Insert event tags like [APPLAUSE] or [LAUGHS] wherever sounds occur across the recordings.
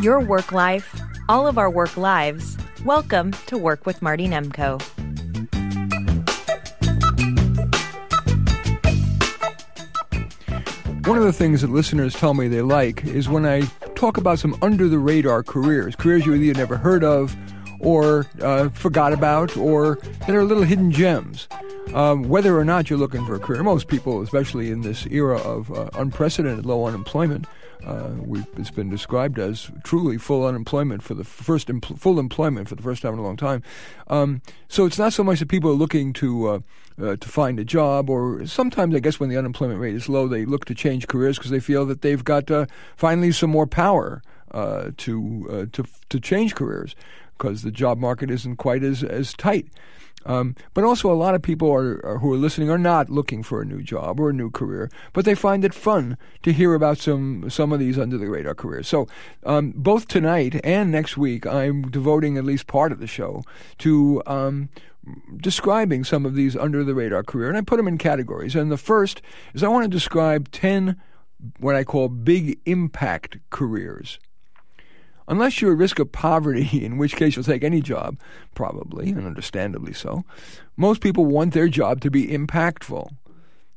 Your work life, all of our work lives. Welcome to Work with Marty Nemko. One of the things that listeners tell me they like is when I talk about some under the radar careers, careers you either never heard of or uh, forgot about or that are little hidden gems. Um, whether or not you're looking for a career, most people, especially in this era of uh, unprecedented low unemployment, uh, it's been described as truly full unemployment for the first empl- full employment for the first time in a long time. Um, so it's not so much that people are looking to uh, uh, to find a job, or sometimes I guess when the unemployment rate is low, they look to change careers because they feel that they've got uh, finally some more power uh, to uh, to to change careers because the job market isn't quite as as tight. Um, but also, a lot of people are, are, who are listening are not looking for a new job or a new career, but they find it fun to hear about some some of these under the radar careers. So, um, both tonight and next week, I'm devoting at least part of the show to um, describing some of these under the radar career, and I put them in categories. And the first is I want to describe ten what I call big impact careers. Unless you're at risk of poverty, [LAUGHS] in which case you'll take any job, probably, and understandably so. Most people want their job to be impactful.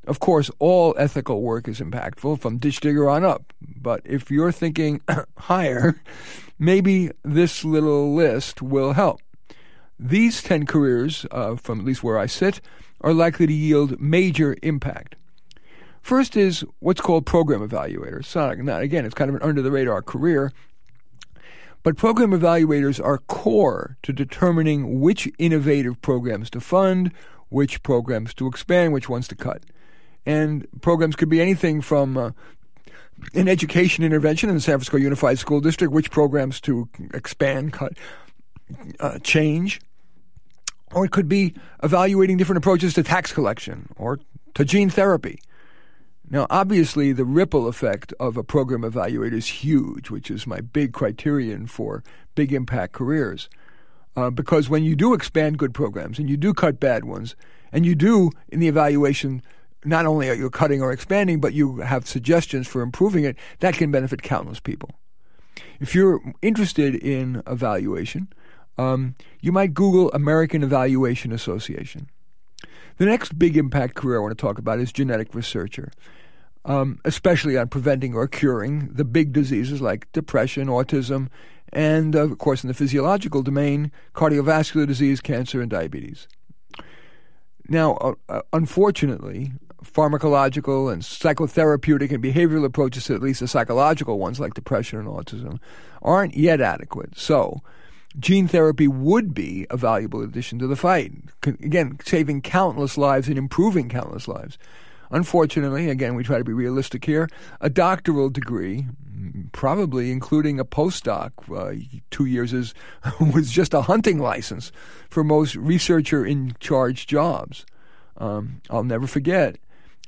Of course, all ethical work is impactful from ditch digger on up. But if you're thinking [COUGHS] higher, [LAUGHS] maybe this little list will help. These 10 careers, uh, from at least where I sit, are likely to yield major impact. First is what's called program evaluator. So, again, it's kind of an under the radar career. But program evaluators are core to determining which innovative programs to fund, which programs to expand, which ones to cut. And programs could be anything from uh, an education intervention in the San Francisco Unified School District, which programs to expand, cut, uh, change. Or it could be evaluating different approaches to tax collection or to gene therapy now, obviously, the ripple effect of a program evaluator is huge, which is my big criterion for big impact careers. Uh, because when you do expand good programs and you do cut bad ones, and you do in the evaluation, not only are you cutting or expanding, but you have suggestions for improving it, that can benefit countless people. If you're interested in evaluation, um, you might Google American Evaluation Association. The next big impact career I want to talk about is genetic researcher, um, especially on preventing or curing the big diseases like depression, autism, and, uh, of course, in the physiological domain, cardiovascular disease, cancer, and diabetes. Now, uh, uh, unfortunately, pharmacological and psychotherapeutic and behavioral approaches at least the psychological ones like depression and autism aren't yet adequate. So, gene therapy would be a valuable addition to the fight. Again, saving countless lives and improving countless lives. Unfortunately, again, we try to be realistic here, a doctoral degree, probably including a postdoc, uh, two years is, [LAUGHS] was just a hunting license for most researcher in charge jobs. Um, I'll never forget,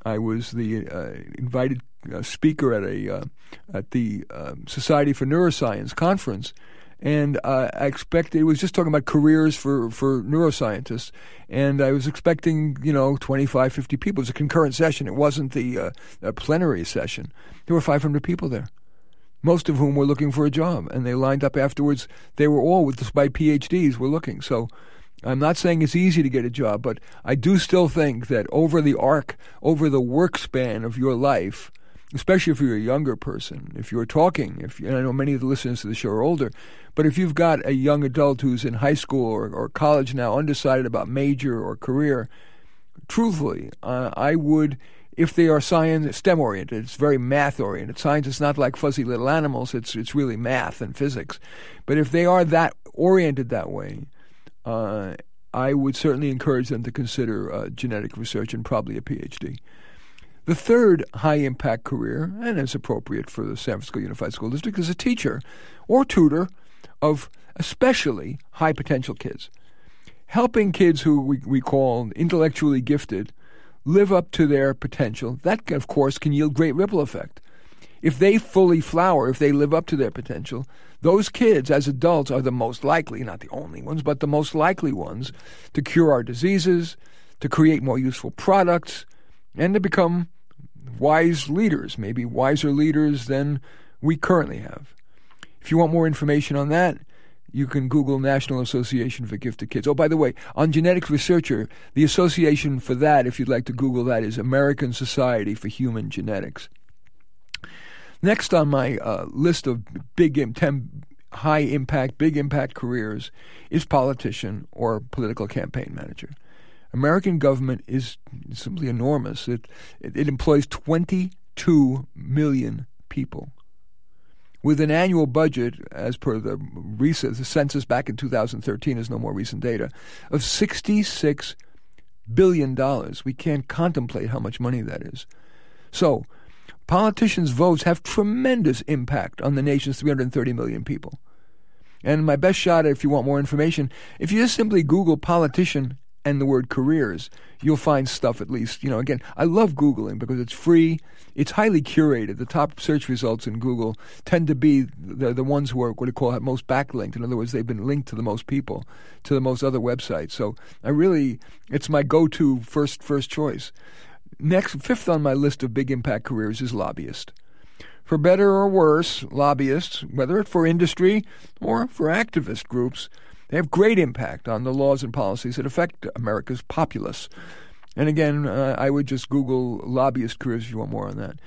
I was the uh, invited uh, speaker at a uh, at the um, Society for Neuroscience conference and uh, I expected it was just talking about careers for, for neuroscientists, and I was expecting you know 25, 50 people. It was a concurrent session. It wasn't the uh, plenary session. There were 500 people there, most of whom were looking for a job, and they lined up afterwards. They were all, with despite PhDs, were looking. So. I'm not saying it's easy to get a job, but I do still think that over the arc, over the work span of your life, especially if you're a younger person, if you're talking, if and I know many of the listeners to the show are older, but if you've got a young adult who's in high school or, or college now, undecided about major or career, truthfully, uh, I would, if they are science STEM oriented, it's very math oriented. Science is not like fuzzy little animals; it's it's really math and physics. But if they are that oriented that way, uh, I would certainly encourage them to consider uh, genetic research and probably a PhD. The third high impact career, and is appropriate for the San Francisco Unified School District, is a teacher or tutor of especially high potential kids. Helping kids who we, we call intellectually gifted live up to their potential, that of course can yield great ripple effect. If they fully flower, if they live up to their potential, those kids as adults are the most likely, not the only ones, but the most likely ones to cure our diseases, to create more useful products, and to become wise leaders, maybe wiser leaders than we currently have. If you want more information on that, you can Google National Association for Gifted Kids. Oh, by the way, on Genetics Researcher, the association for that, if you'd like to Google that, is American Society for Human Genetics. Next on my uh, list of big 10 high impact, big impact careers is politician or political campaign manager. American government is simply enormous. It, it, it employs 22 million people with an annual budget, as per the, recent, the census back in 2013, is no more recent data, of $66 billion. We can't contemplate how much money that is. So, politicians' votes have tremendous impact on the nation's 330 million people. And my best shot, if you want more information, if you just simply Google politician and the word careers, you'll find stuff at least. You know, again, I love Googling because it's free, it's highly curated. The top search results in Google tend to be the, the ones who are what I call most backlinked. In other words, they've been linked to the most people, to the most other websites. So I really, it's my go to first, first choice. Next, fifth on my list of big impact careers is lobbyist. For better or worse, lobbyists, whether for industry or for activist groups, they have great impact on the laws and policies that affect America's populace. And again, uh, I would just Google lobbyist careers if you want more on that.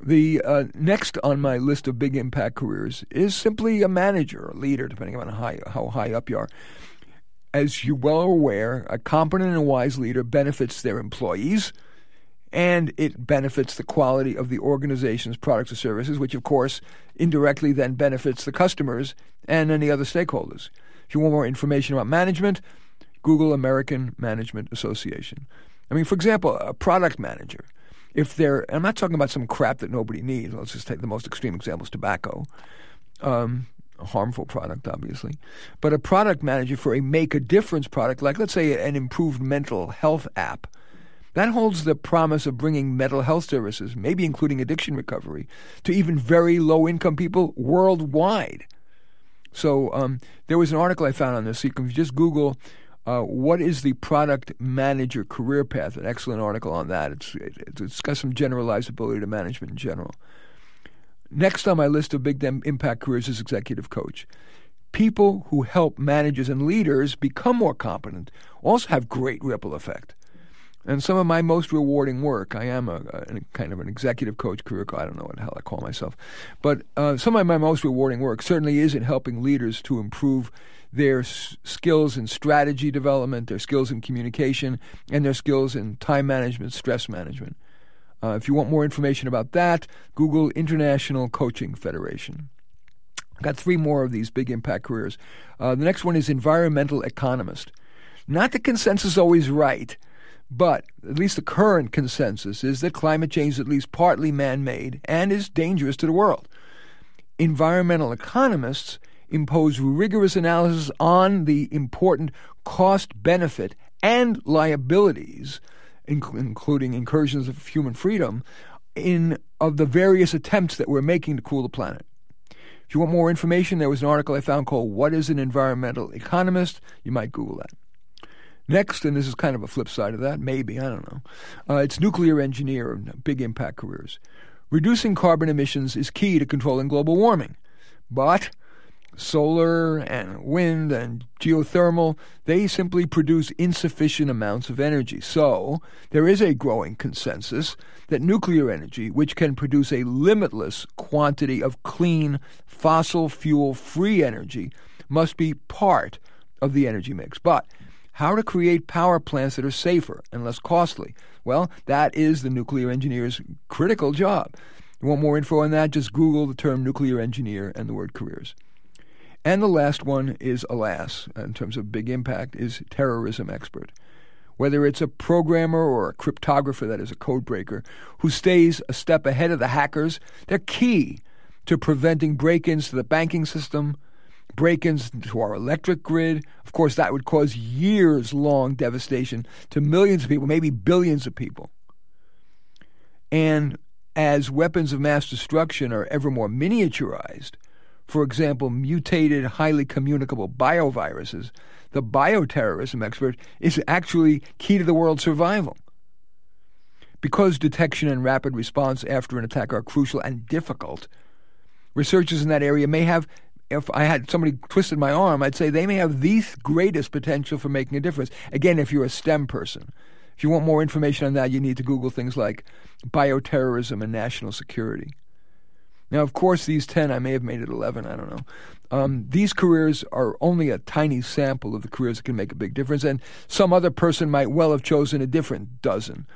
The uh, next on my list of big impact careers is simply a manager, a leader, depending on how, how high up you are. As you're well aware, a competent and wise leader benefits their employees, and it benefits the quality of the organization's products or services, which of course indirectly then benefits the customers and any other stakeholders. If you want more information about management, Google American Management Association. I mean, for example, a product manager, if they're, I'm not talking about some crap that nobody needs. Let's just take the most extreme examples tobacco. Um, a harmful product, obviously. But a product manager for a make a difference product, like let's say an improved mental health app, that holds the promise of bringing mental health services, maybe including addiction recovery, to even very low income people worldwide. So um, there was an article I found on this. So you can just Google uh, what is the product manager career path. An excellent article on that. It's, it's got some generalizability to management in general. Next on my list of big impact careers is executive coach. People who help managers and leaders become more competent also have great ripple effect. And some of my most rewarding work, I am a, a, kind of an executive coach career. I don't know what the hell I call myself, but uh, some of my most rewarding work certainly is in helping leaders to improve their s- skills in strategy development, their skills in communication, and their skills in time management, stress management. Uh, if you want more information about that, Google International Coaching Federation. I've got three more of these big impact careers. Uh, the next one is environmental economist. Not the consensus always right but at least the current consensus is that climate change is at least partly man made and is dangerous to the world. Environmental economists impose rigorous analysis on the important cost benefit and liabilities, including incursions of human freedom, in of the various attempts that we're making to cool the planet. If you want more information, there was an article I found called What is an Environmental Economist? You might Google that. Next, and this is kind of a flip side of that, maybe, I don't know, uh, it's nuclear engineer, big impact careers. Reducing carbon emissions is key to controlling global warming. But solar and wind and geothermal, they simply produce insufficient amounts of energy. So, there is a growing consensus that nuclear energy, which can produce a limitless quantity of clean, fossil fuel free energy, must be part of the energy mix. But how to create power plants that are safer and less costly. Well, that is the nuclear engineer's critical job. You want more info on that? Just Google the term nuclear engineer and the word careers. And the last one is, alas, in terms of big impact, is terrorism expert. Whether it's a programmer or a cryptographer, that is a code breaker, who stays a step ahead of the hackers, they're key to preventing break ins to the banking system, break ins to our electric grid. Of course, that would cause years long devastation to millions of people, maybe billions of people. And as weapons of mass destruction are ever more miniaturized, for example, mutated, highly communicable bioviruses, the bioterrorism expert is actually key to the world's survival. Because detection and rapid response after an attack are crucial and difficult, researchers in that area may have if I had somebody twisted my arm, I'd say they may have the greatest potential for making a difference. Again, if you're a STEM person. If you want more information on that, you need to Google things like bioterrorism and national security. Now, of course, these 10, I may have made it 11, I don't know. Um, these careers are only a tiny sample of the careers that can make a big difference, and some other person might well have chosen a different dozen.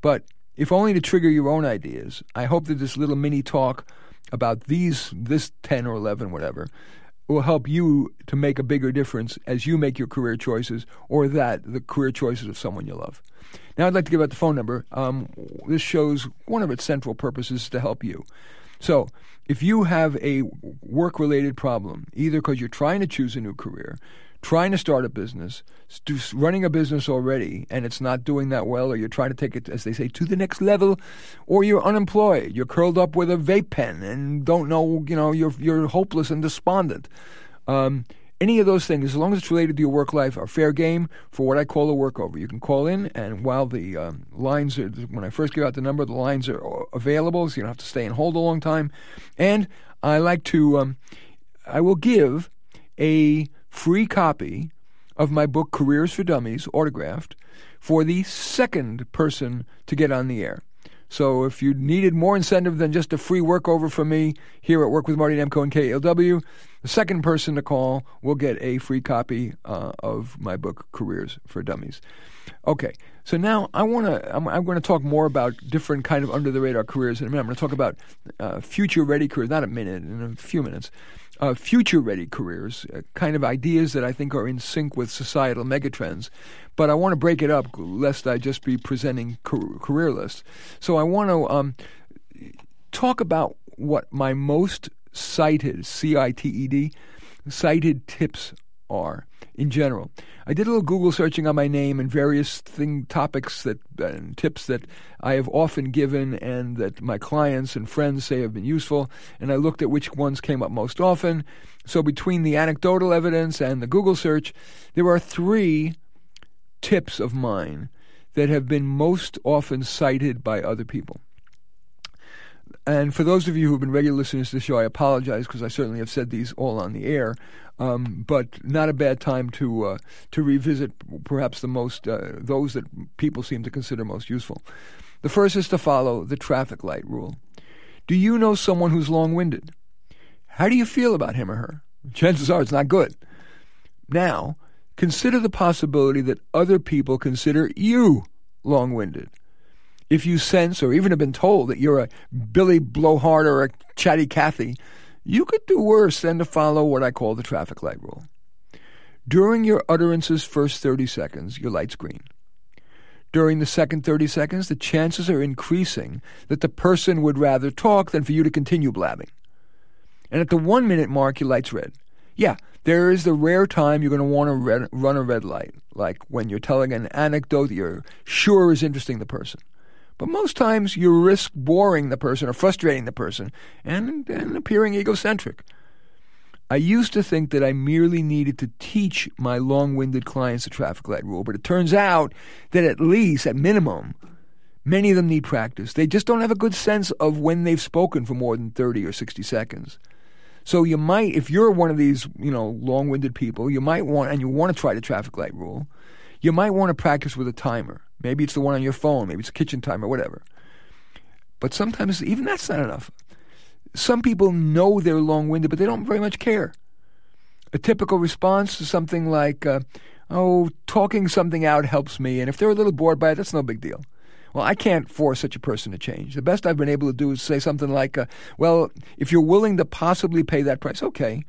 But if only to trigger your own ideas, I hope that this little mini talk about these, this 10 or 11, whatever, will help you to make a bigger difference as you make your career choices or that, the career choices of someone you love. Now, I'd like to give out the phone number. Um, this shows one of its central purposes to help you. So, if you have a work related problem, either because you're trying to choose a new career, trying to start a business, running a business already, and it's not doing that well, or you're trying to take it, as they say, to the next level, or you're unemployed, you're curled up with a vape pen and don't know, you know, you're you're hopeless and despondent. Um, any of those things, as long as it's related to your work life, are fair game for what I call a workover. You can call in, and while the um, lines are, when I first give out the number, the lines are available, so you don't have to stay and hold a long time. And I like to, um, I will give a free copy of my book, Careers for Dummies, autographed, for the second person to get on the air. So if you needed more incentive than just a free workover from me here at Work with Marty Nemko and KALW, the second person to call will get a free copy uh, of my book, Careers for Dummies. Okay, so now I want to. I'm, I'm, going to talk more about different kind of under the radar careers in a minute. I'm going to talk about uh, future ready careers, not a minute, in a few minutes. Uh, future ready careers, uh, kind of ideas that I think are in sync with societal megatrends. But I want to break it up lest I just be presenting career lists. So I want to um, talk about what my most cited, C I T E D, cited tips are in general. I did a little Google searching on my name and various thing topics that and tips that I have often given and that my clients and friends say have been useful, and I looked at which ones came up most often. So between the anecdotal evidence and the Google search, there are three tips of mine that have been most often cited by other people. And for those of you who've been regular listeners to the show, I apologize because I certainly have said these all on the air. Um, but not a bad time to uh, to revisit perhaps the most uh, those that people seem to consider most useful. The first is to follow the traffic light rule. Do you know someone who's long-winded? How do you feel about him or her? Chances are it's not good. Now, consider the possibility that other people consider you long-winded if you sense or even have been told that you're a Billy Blowhard or a Chatty Cathy, you could do worse than to follow what I call the traffic light rule. During your utterance's first 30 seconds, your light's green. During the second 30 seconds, the chances are increasing that the person would rather talk than for you to continue blabbing. And at the one minute mark, your light's red. Yeah, there is the rare time you're going to want to run a red light, like when you're telling an anecdote that you're sure is interesting the person. But most times you risk boring the person or frustrating the person and, and appearing egocentric. I used to think that I merely needed to teach my long winded clients the traffic light rule, but it turns out that at least, at minimum, many of them need practice. They just don't have a good sense of when they've spoken for more than 30 or 60 seconds. So you might, if you're one of these, you know, long-winded people, you might want, and you want to try the traffic light rule, you might want to practice with a timer. Maybe it's the one on your phone, maybe it's kitchen timer, whatever. But sometimes even that's not enough. Some people know they're long winded, but they don't very much care. A typical response is something like, uh, oh, talking something out helps me, and if they're a little bored by it, that's no big deal. Well, I can't force such a person to change. The best I've been able to do is say something like, uh, well, if you're willing to possibly pay that price, okay.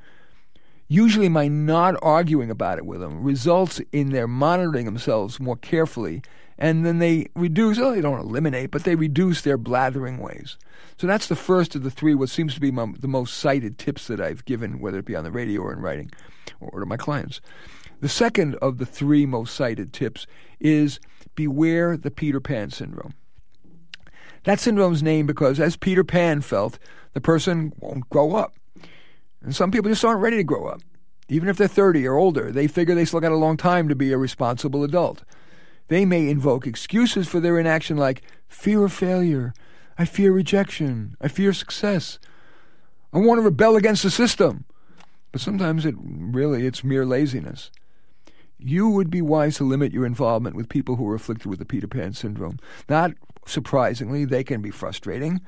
Usually, my not arguing about it with them results in their monitoring themselves more carefully, and then they reduce, oh, they don't eliminate, but they reduce their blathering ways. So that's the first of the three, what seems to be my, the most cited tips that I've given, whether it be on the radio or in writing or to my clients. The second of the three most cited tips is beware the Peter Pan syndrome. That syndrome's named because, as Peter Pan felt, the person won't grow up. And some people just aren't ready to grow up. Even if they're 30 or older, they figure they still got a long time to be a responsible adult. They may invoke excuses for their inaction like fear of failure, I fear rejection, I fear success, I want to rebel against the system. but sometimes it really it's mere laziness. You would be wise to limit your involvement with people who are afflicted with the Peter Pan syndrome. Not surprisingly, they can be frustrating.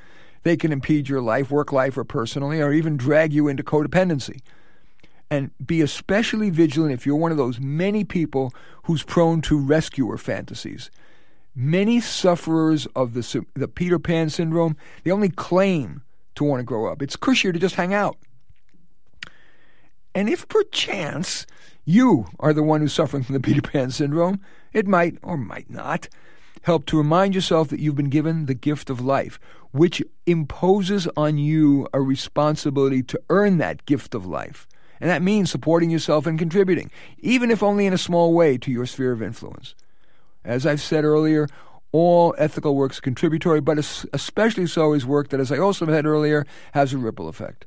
They can impede your life, work life, or personally, or even drag you into codependency. And be especially vigilant if you're one of those many people who's prone to rescuer fantasies. Many sufferers of the, the Peter Pan syndrome, they only claim to want to grow up. It's cushier to just hang out. And if perchance you are the one who's suffering from the Peter Pan syndrome, it might or might not help to remind yourself that you've been given the gift of life, which imposes on you a responsibility to earn that gift of life. And that means supporting yourself and contributing, even if only in a small way, to your sphere of influence. As I've said earlier, all ethical work is contributory, but especially so is work that, as I also said earlier, has a ripple effect.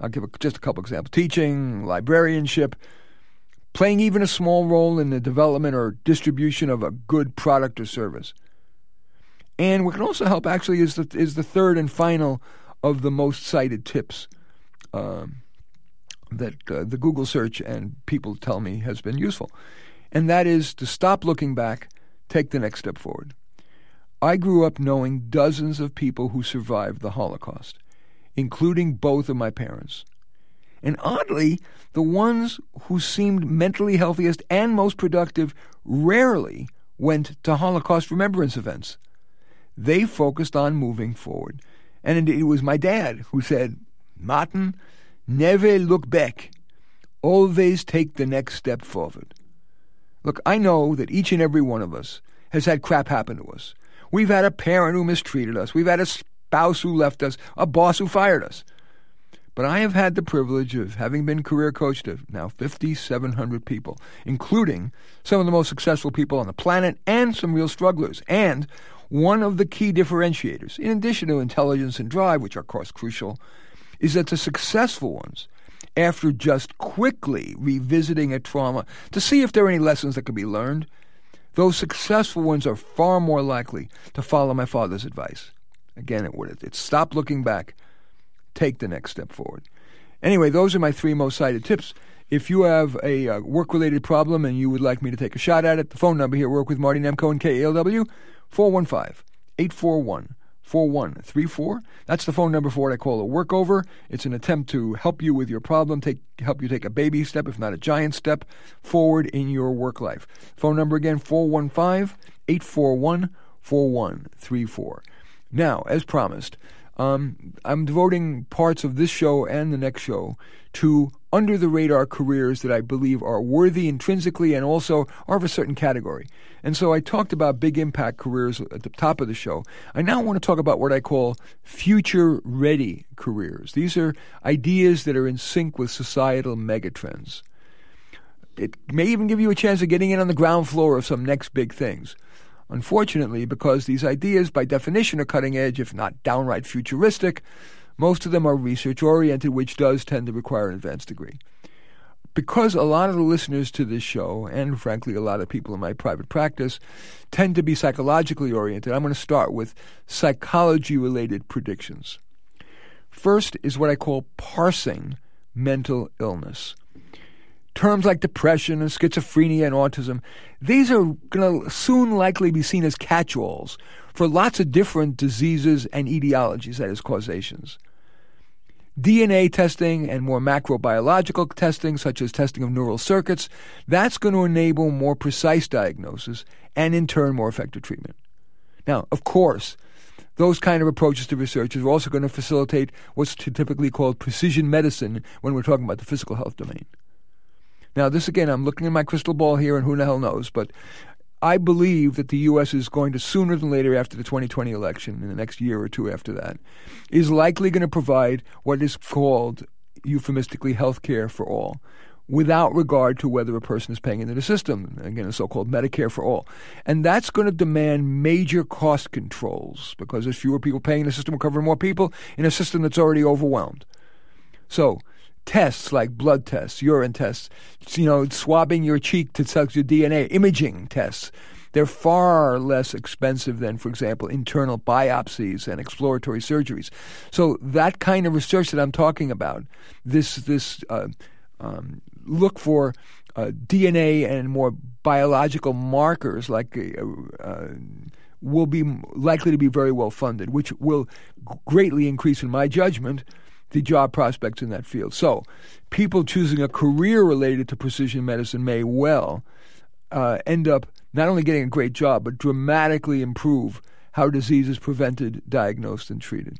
I'll give a, just a couple examples teaching, librarianship, playing even a small role in the development or distribution of a good product or service. And what can also help actually is the, is the third and final of the most cited tips um, that uh, the Google search and people tell me has been useful. And that is to stop looking back, take the next step forward. I grew up knowing dozens of people who survived the Holocaust, including both of my parents. And oddly, the ones who seemed mentally healthiest and most productive rarely went to Holocaust remembrance events. They focused on moving forward. And it was my dad who said, Martin, never look back. Always take the next step forward. Look, I know that each and every one of us has had crap happen to us. We've had a parent who mistreated us. We've had a spouse who left us, a boss who fired us. But I have had the privilege of having been career coach to now 5,700 people, including some of the most successful people on the planet and some real strugglers. And one of the key differentiators, in addition to intelligence and drive, which are, of course, crucial, is that the successful ones, after just quickly revisiting a trauma to see if there are any lessons that could be learned, those successful ones are far more likely to follow my father's advice. Again, it would it's stop looking back take the next step forward. Anyway, those are my three most cited tips. If you have a uh, work related problem and you would like me to take a shot at it, the phone number here, work with Marty Nemko and KALW, 415 841 4134. That's the phone number for what I call a workover. It's an attempt to help you with your problem, take help you take a baby step, if not a giant step, forward in your work life. Phone number again, 415 841 4134. Now, as promised, um, I'm devoting parts of this show and the next show to under the radar careers that I believe are worthy intrinsically and also are of a certain category. And so I talked about big impact careers at the top of the show. I now want to talk about what I call future ready careers. These are ideas that are in sync with societal megatrends. It may even give you a chance of getting in on the ground floor of some next big things. Unfortunately, because these ideas, by definition, are cutting edge, if not downright futuristic, most of them are research oriented, which does tend to require an advanced degree. Because a lot of the listeners to this show, and frankly, a lot of people in my private practice, tend to be psychologically oriented, I'm going to start with psychology related predictions. First is what I call parsing mental illness. Terms like depression and schizophrenia and autism, these are going to soon likely be seen as catch alls for lots of different diseases and etiologies, that is, causations. DNA testing and more macrobiological testing, such as testing of neural circuits, that's going to enable more precise diagnosis and, in turn, more effective treatment. Now, of course, those kind of approaches to research are also going to facilitate what's typically called precision medicine when we're talking about the physical health domain. Now, this again, I'm looking in my crystal ball here, and who the hell knows, but I believe that the U.S. is going to sooner than later after the 2020 election, in the next year or two after that, is likely going to provide what is called euphemistically health care for all, without regard to whether a person is paying into the system. Again, a so called Medicare for all. And that's going to demand major cost controls because there's fewer people paying in the system will cover more people in a system that's already overwhelmed. So, tests like blood tests, urine tests, you know, swabbing your cheek to test your DNA, imaging tests. They're far less expensive than, for example, internal biopsies and exploratory surgeries. So that kind of research that I'm talking about, this this uh, um, look for uh, DNA and more biological markers like uh, uh, will be likely to be very well funded, which will greatly increase, in my judgment, the job prospects in that field. So, people choosing a career related to precision medicine may well uh, end up not only getting a great job, but dramatically improve how disease is prevented, diagnosed, and treated.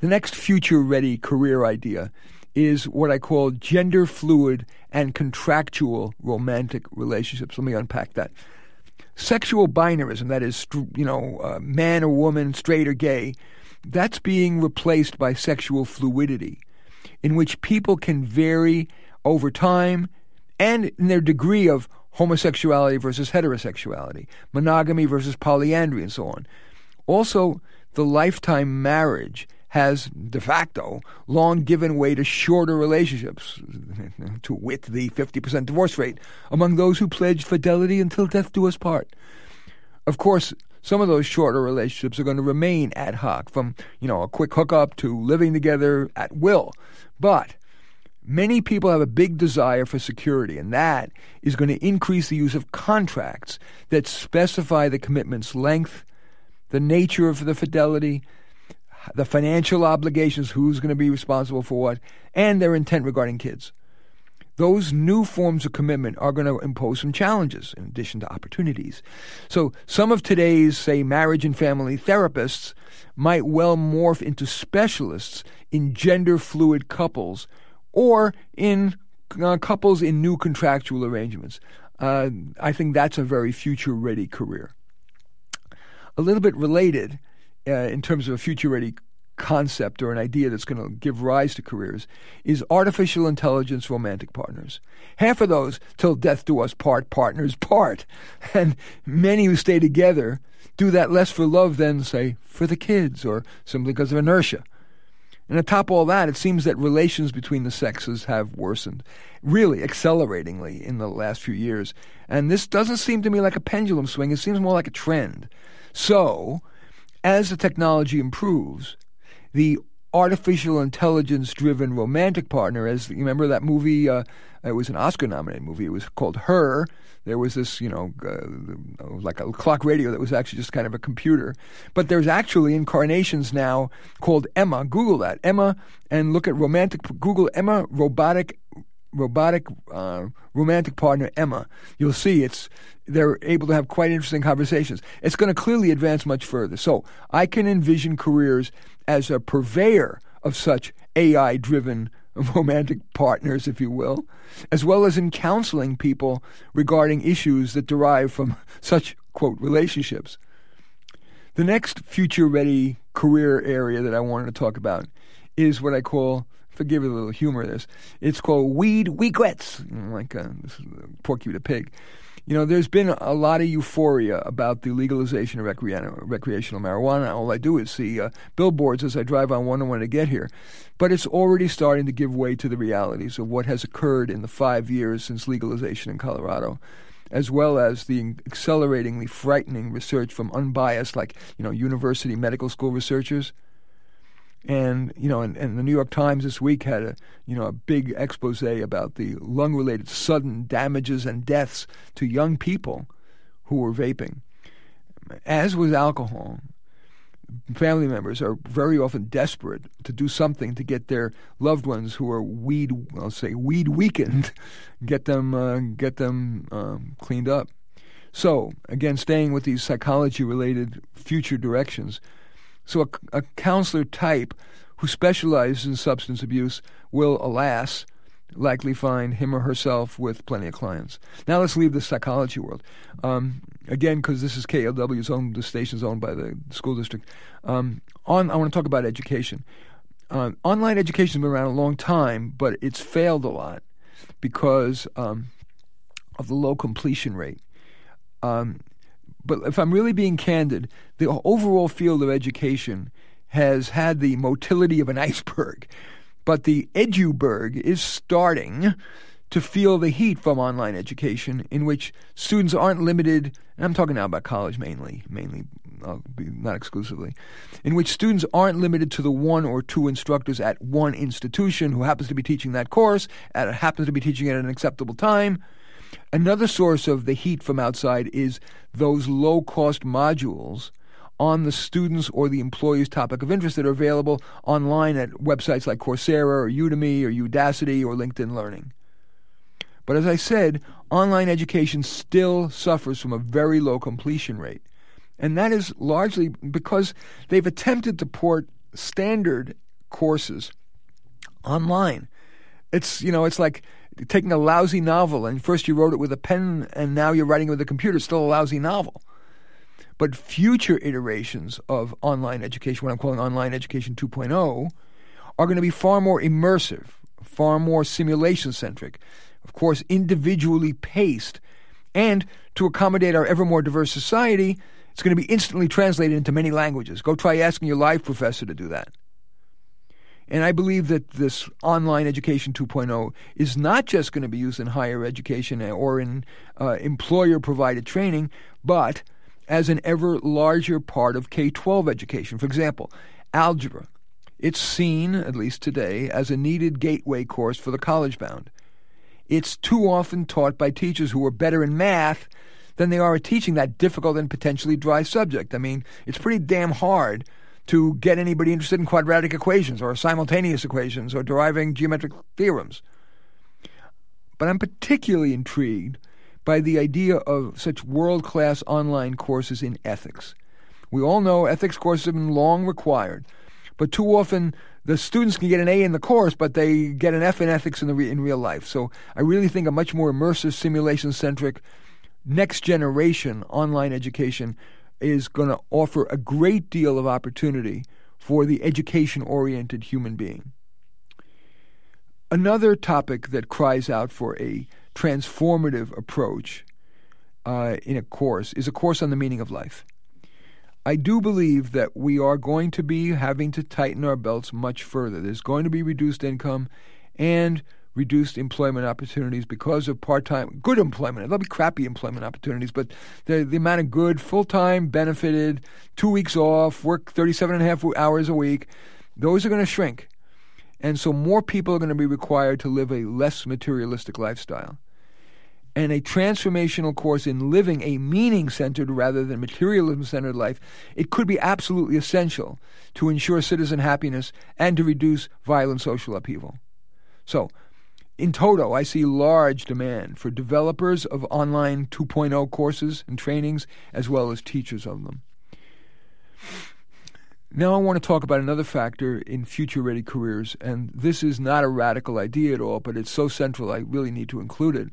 The next future ready career idea is what I call gender fluid and contractual romantic relationships. Let me unpack that. Sexual binarism, that is, you know, uh, man or woman, straight or gay, that's being replaced by sexual fluidity, in which people can vary over time and in their degree of homosexuality versus heterosexuality, monogamy versus polyandry, and so on. Also, the lifetime marriage has de facto long given way to shorter relationships, [LAUGHS] to wit, the 50% divorce rate among those who pledged fidelity until death do us part. Of course, some of those shorter relationships are going to remain ad hoc, from you know a quick hookup to living together at will. But many people have a big desire for security, and that is going to increase the use of contracts that specify the commitment's length, the nature of the fidelity, the financial obligations, who's going to be responsible for what, and their intent regarding kids. Those new forms of commitment are going to impose some challenges in addition to opportunities. So, some of today's, say, marriage and family therapists might well morph into specialists in gender fluid couples or in uh, couples in new contractual arrangements. Uh, I think that's a very future ready career. A little bit related, uh, in terms of a future ready concept or an idea that's going to give rise to careers is artificial intelligence romantic partners. Half of those, till death do us part, partners part. [LAUGHS] And many who stay together do that less for love than, say, for the kids or simply because of inertia. And atop all that, it seems that relations between the sexes have worsened, really acceleratingly in the last few years. And this doesn't seem to me like a pendulum swing, it seems more like a trend. So, as the technology improves, the artificial intelligence driven romantic partner, as you remember that movie, uh, it was an Oscar nominated movie. It was called Her. There was this, you know, uh, like a clock radio that was actually just kind of a computer. But there's actually incarnations now called Emma. Google that. Emma, and look at romantic, Google Emma robotic robotic uh, romantic partner Emma, you'll see it's they're able to have quite interesting conversations. It's going to clearly advance much further. So I can envision careers as a purveyor of such AI-driven [LAUGHS] romantic partners, if you will, as well as in counseling people regarding issues that derive from [LAUGHS] such quote relationships. The next future-ready career area that I wanted to talk about is what I call forgive a little humor of this. It's called Weed Weequets, like uh, Porky the Pig. You know, there's been a lot of euphoria about the legalization of recreational marijuana. All I do is see uh, billboards as I drive on 101 to get here. But it's already starting to give way to the realities of what has occurred in the five years since legalization in Colorado as well as the acceleratingly frightening research from unbiased, like you know, university medical school researchers and you know, and, and, the New York Times this week had a you know a big expose about the lung-related sudden damages and deaths to young people who were vaping. As with alcohol, family members are very often desperate to do something to get their loved ones who are weed, I'll say weed weakened, [LAUGHS] get them uh, get them um, cleaned up. So again, staying with these psychology-related future directions so a, a counselor type who specializes in substance abuse will, alas, likely find him or herself with plenty of clients. Now let's leave the psychology world. Um, again, because this is KALW's own, the station's owned by the school district. Um, on, I want to talk about education. Uh, online education has been around a long time, but it's failed a lot because um, of the low completion rate. Um, but if I'm really being candid, the overall field of education has had the motility of an [LAUGHS] iceberg, but the eduberg is starting to feel the heat from online education, in which students aren't limited. And I'm talking now about college mainly, mainly, uh, not exclusively, in which students aren't limited to the one or two instructors at one institution who happens to be teaching that course, and happens to be teaching it at an acceptable time. Another source of the heat from outside is those low cost modules on the student's or the employee's topic of interest that are available online at websites like Coursera or Udemy or Udacity or LinkedIn Learning. But as I said, online education still suffers from a very low completion rate. And that is largely because they've attempted to port standard courses online. It's, you know, it's like taking a lousy novel and first you wrote it with a pen and now you're writing it with a computer, still a lousy novel. But future iterations of online education, what I'm calling online education 2.0, are going to be far more immersive, far more simulation centric, of course, individually paced. And to accommodate our ever more diverse society, it's going to be instantly translated into many languages. Go try asking your live professor to do that. And I believe that this online education 2.0 is not just going to be used in higher education or in uh, employer provided training, but as an ever larger part of K 12 education. For example, algebra. It's seen, at least today, as a needed gateway course for the college bound. It's too often taught by teachers who are better in math than they are at teaching that difficult and potentially dry subject. I mean, it's pretty damn hard to get anybody interested in quadratic equations or simultaneous equations or deriving geometric theorems. But I'm particularly intrigued by the idea of such world class online courses in ethics. We all know ethics courses have been long required, but too often the students can get an A in the course, but they get an F in ethics in, the re- in real life. So I really think a much more immersive, simulation centric, next generation online education is going to offer a great deal of opportunity for the education oriented human being. Another topic that cries out for a transformative approach uh, in a course is a course on the meaning of life. I do believe that we are going to be having to tighten our belts much further. There's going to be reduced income and reduced employment opportunities because of part time, good employment. There'll be crappy employment opportunities, but the, the amount of good, full time, benefited, two weeks off, work 37 and a half hours a week, those are going to shrink. And so more people are going to be required to live a less materialistic lifestyle and a transformational course in living a meaning centered rather than materialism centered life, it could be absolutely essential to ensure citizen happiness and to reduce violent social upheaval. So, in toto, I see large demand for developers of online 2.0 courses and trainings, as well as teachers of them. Now, I want to talk about another factor in future ready careers, and this is not a radical idea at all, but it's so central I really need to include it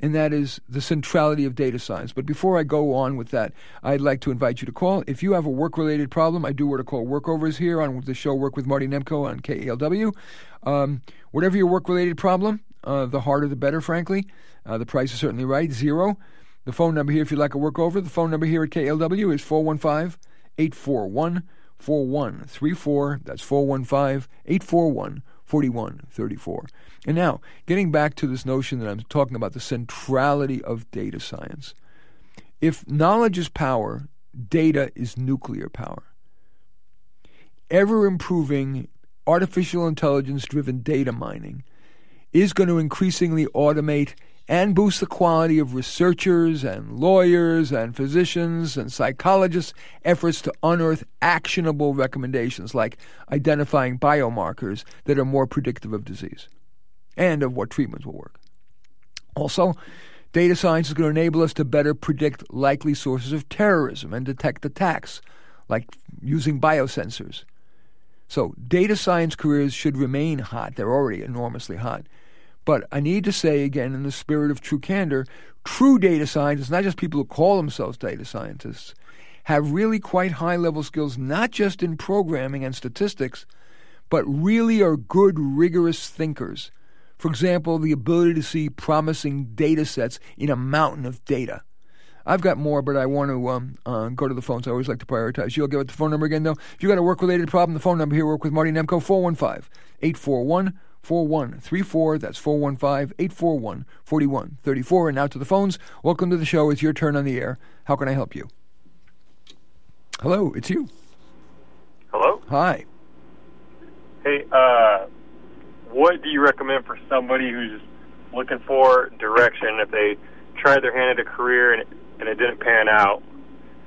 and that is the centrality of data science. But before I go on with that, I'd like to invite you to call. If you have a work related problem, I do what are called workovers here on the show Work with Marty Nemko on KALW. Um, whatever your work related problem, uh, the harder the better, frankly. Uh, the price is certainly right zero. The phone number here, if you'd like a workover, the phone number here at KALW is 415 841 4134. That's 415 841 4134. And now, getting back to this notion that I'm talking about the centrality of data science. If knowledge is power, data is nuclear power. Ever improving artificial intelligence driven data mining is going to increasingly automate and boost the quality of researchers and lawyers and physicians and psychologists' efforts to unearth actionable recommendations like identifying biomarkers that are more predictive of disease and of what treatments will work. Also, data science is going to enable us to better predict likely sources of terrorism and detect attacks, like using biosensors. So, data science careers should remain hot. They're already enormously hot. But I need to say again, in the spirit of true candor, true data scientists, not just people who call themselves data scientists, have really quite high level skills, not just in programming and statistics, but really are good, rigorous thinkers. For example, the ability to see promising data sets in a mountain of data. I've got more, but I want to um, uh, go to the phones. I always like to prioritize. You'll give it the phone number again, though. If you've got a work related problem, the phone number here, work with Marty Nemko, 415 841 4134. That's 415 841 4134. And now to the phones. Welcome to the show. It's your turn on the air. How can I help you? Hello, it's you. Hello? Hi. Hey, uh, what do you recommend for somebody who's looking for direction if they tried their hand at a career and it, and it didn't pan out,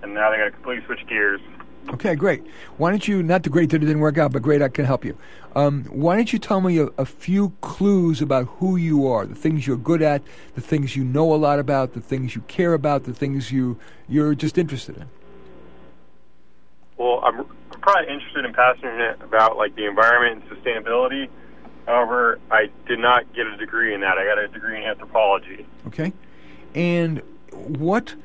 and now they got to completely switch gears? Okay, great. Why don't you, not the great that it didn't work out, but great I can help you. Um, why don't you tell me a, a, few clues about who you are, the things you're good at, the things you know a lot about, the things you care about, the things you, you're just interested in? Well, I'm, I'm probably interested and passionate about like the environment and sustainability. However, I did not get a degree in that. I got a degree in anthropology. Okay. And what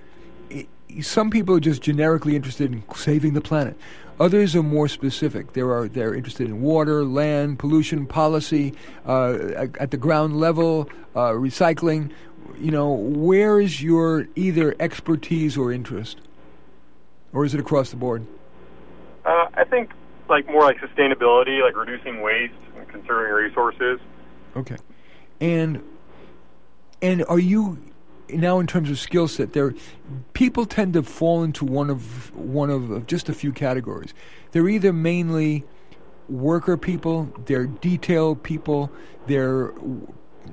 some people are just generically interested in saving the planet. Others are more specific. There are they're interested in water, land, pollution, policy, uh, at the ground level, uh, recycling. You know, where is your either expertise or interest, or is it across the board? Uh, I think like more like sustainability, like reducing waste and conserving resources. Okay, and and are you now in terms of skill set? There, people tend to fall into one of one of just a few categories. They're either mainly worker people, they're detail people, they're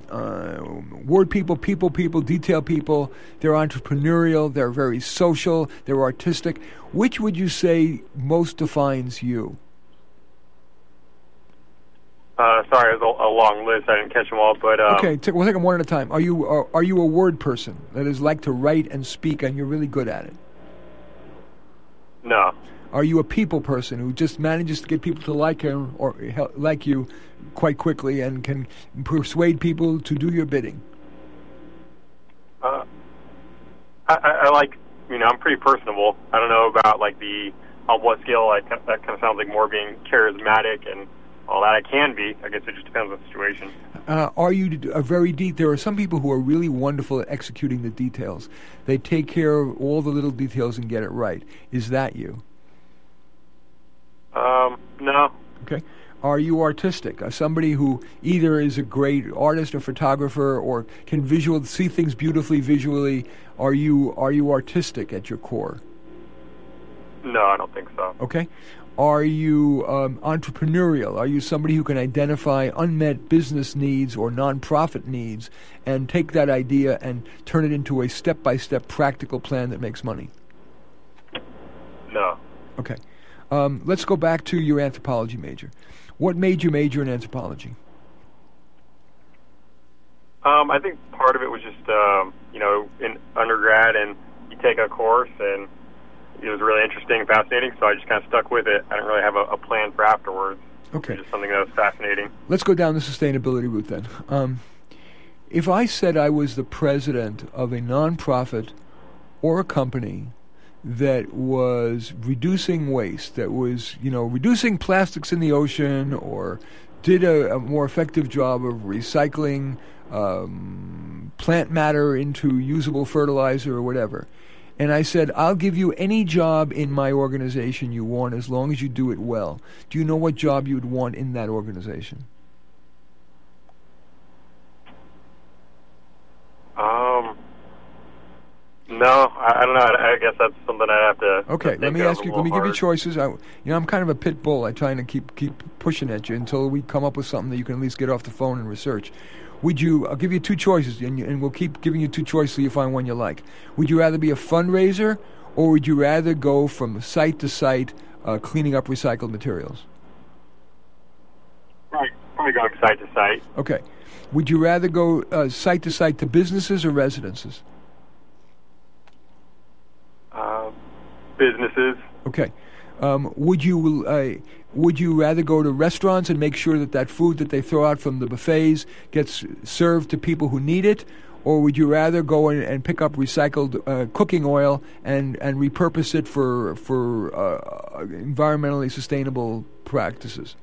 uh, word people, people people, detail people. They're entrepreneurial. They're very social. They're artistic. Which would you say most defines you? Uh, sorry, it was a, a, long list. I didn't catch them all, but um, okay, t- we'll take them one at a time. Are you are, are you a word person that is like to write and speak, and you're really good at it? No. Are you a people person who just manages to get people to like him or like you quite quickly and can persuade people to do your bidding? Uh, I, I, like, you know, I'm pretty personable. I don't know about like the on what scale. Like that kind of sounds like more being charismatic and all that. I can be. I guess it just depends on the situation. Uh, are you a very deep? There are some people who are really wonderful at executing the details. They take care of all the little details and get it right. Is that you? Um, no. Okay. Are you artistic? Uh, somebody who either is a great artist or photographer or can visual see things beautifully visually. Are you are you artistic at your core? No, I don't think so. Okay. Are you um, entrepreneurial? Are you somebody who can identify unmet business needs or nonprofit needs and take that idea and turn it into a step by step practical plan that makes money? No. Okay. Um, let's go back to your anthropology major. What made you major in anthropology? Um, I think part of it was just, um, you know, in undergrad, and you take a course, and it was really interesting and fascinating, so I just kind of stuck with it. I didn't really have a, a plan for afterwards. Okay. Just something that was fascinating. Let's go down the sustainability route then. Um, if I said I was the president of a nonprofit or a company that was reducing waste, that was, you know, reducing plastics in the ocean or did a, a more effective job of recycling um, plant matter into usable fertilizer or whatever. And I said, I'll give you any job in my organization you want as long as you do it well. Do you know what job you would want in that organization? Um, no, I, I don't know. I, I guess that's something I have to. Okay, to let me ask you. Let me hard. give you choices. I, you know, I'm kind of a pit bull. I'm trying to keep keep pushing at you until we come up with something that you can at least get off the phone and research. Would you? I'll give you two choices, and, you, and we'll keep giving you two choices till you find one you like. Would you rather be a fundraiser, or would you rather go from site to site uh, cleaning up recycled materials? Right, probably going site to site. Okay. Would you rather go uh, site to site to businesses or residences? Uh, businesses. Okay. Um, would you uh, would you rather go to restaurants and make sure that that food that they throw out from the buffets gets served to people who need it, or would you rather go in and pick up recycled uh, cooking oil and, and repurpose it for for uh, environmentally sustainable practices?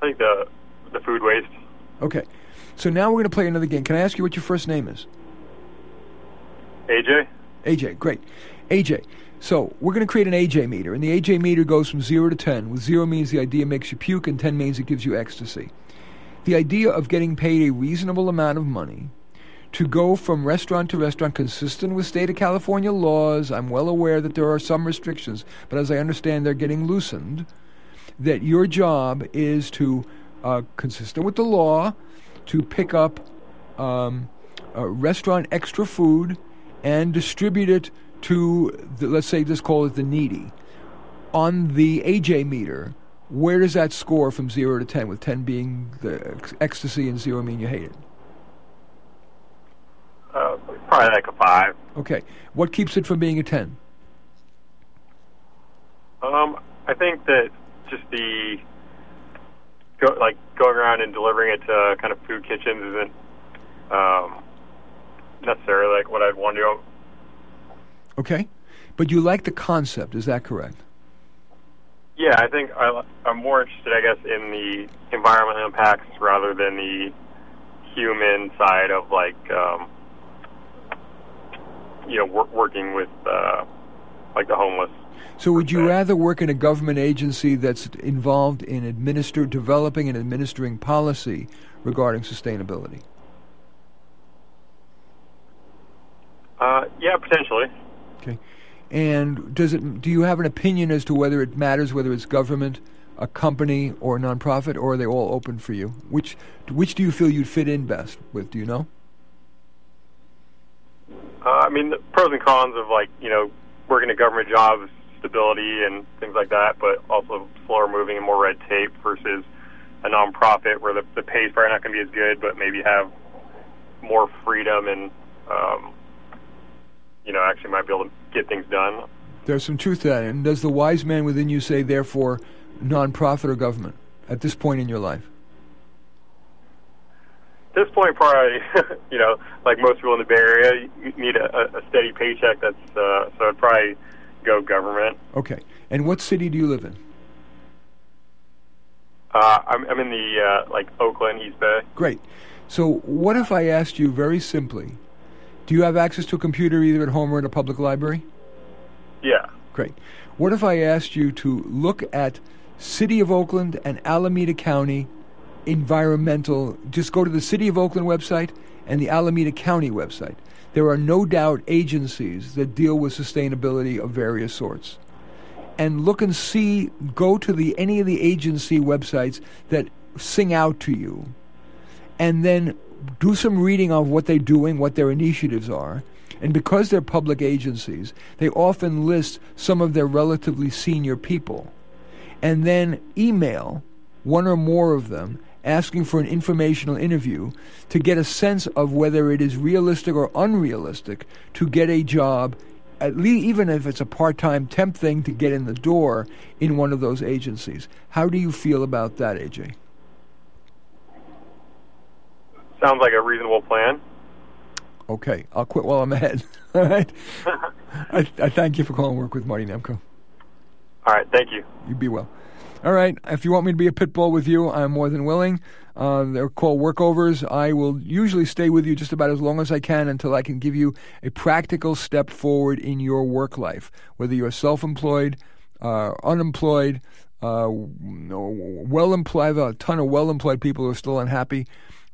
I think the the food waste. Okay. So now we're going to play another game. Can I ask you what your first name is? AJ. AJ, great. AJ, so we're going to create an AJ meter, and the AJ meter goes from 0 to 10, with 0 means the idea makes you puke, and 10 means it gives you ecstasy. the idea of getting paid a reasonable amount of money to go from restaurant to restaurant consistent with state of California laws. I'm well aware that there are some restrictions, but as I understand, they're getting loosened. That your job is to, uh, consistent with the law, to pick up um, uh, restaurant extra food and distribute it to, the, let's say, just call it the needy. On the AJ meter, where does that score from 0 to 10, with 10 being the ec- ecstasy and 0 mean you hate it? Uh, probably like a five. Okay. What keeps it from being a 10? Um, I think that just the go, like going around and delivering it to kind of food kitchens isn't um, necessarily like what I'd want to do. Okay. But you like the concept, is that correct? Yeah, I think I, I'm more interested, I guess, in the environmental impacts rather than the human side of like, um, you know, wor- working with uh, like the homeless. So would you rather work in a government agency that's involved in administer developing and administering policy regarding sustainability? Uh, yeah, potentially. And does it do you have an opinion as to whether it matters whether it's government, a company or a nonprofit or are they all open for you? Which which do you feel you'd fit in best with, do you know? Uh, I mean, the pros and cons of like you know working a government job, stability and things like that, but also slower moving and more red tape versus a nonprofit where the the pay's probably not going to be as good, but maybe have more freedom and um, you know actually might be able to get things done. There's some truth to that. And does the wise man within you say therefore nonprofit or government at this point in your life? At this point, probably [LAUGHS] you know like most people in the Bay Area, you need a, a steady paycheck. That's uh, so I'd probably go government. Okay. And what city do you live in? Uh, I'm, I'm in the uh, like Oakland, East Bay. Great. So, what if I asked you very simply, do you have access to a computer either at home or at a public library? Yeah. Great. What if I asked you to look at City of Oakland and Alameda County environmental, just go to the City of Oakland website and the Alameda County website. There are no doubt agencies that deal with sustainability of various sorts. And look and see, go to the any of the agency websites that sing out to you and then do some reading of what they're doing, what their initiatives are. And because they're public agencies, they often list some of their relatively senior people. And then email one or more of them asking for an informational interview to get a sense of whether it is realistic or unrealistic to get a job, at least even if it's a part time temp thing to get in the door in one of those agencies. How do you feel about that, AJ? Sounds like a reasonable plan. Okay, I'll quit while I'm ahead. [LAUGHS] All right. [LAUGHS] I, I thank you for calling Work with Marty Nemko. All right, thank you. You be well. All right. If you want me to be a pit bull with you, I'm more than willing. Uh, they're called workovers. I will usually stay with you just about as long as I can until I can give you a practical step forward in your work life, whether you're self-employed, uh, unemployed, uh, well-employed. I have a ton of well-employed people who are still unhappy.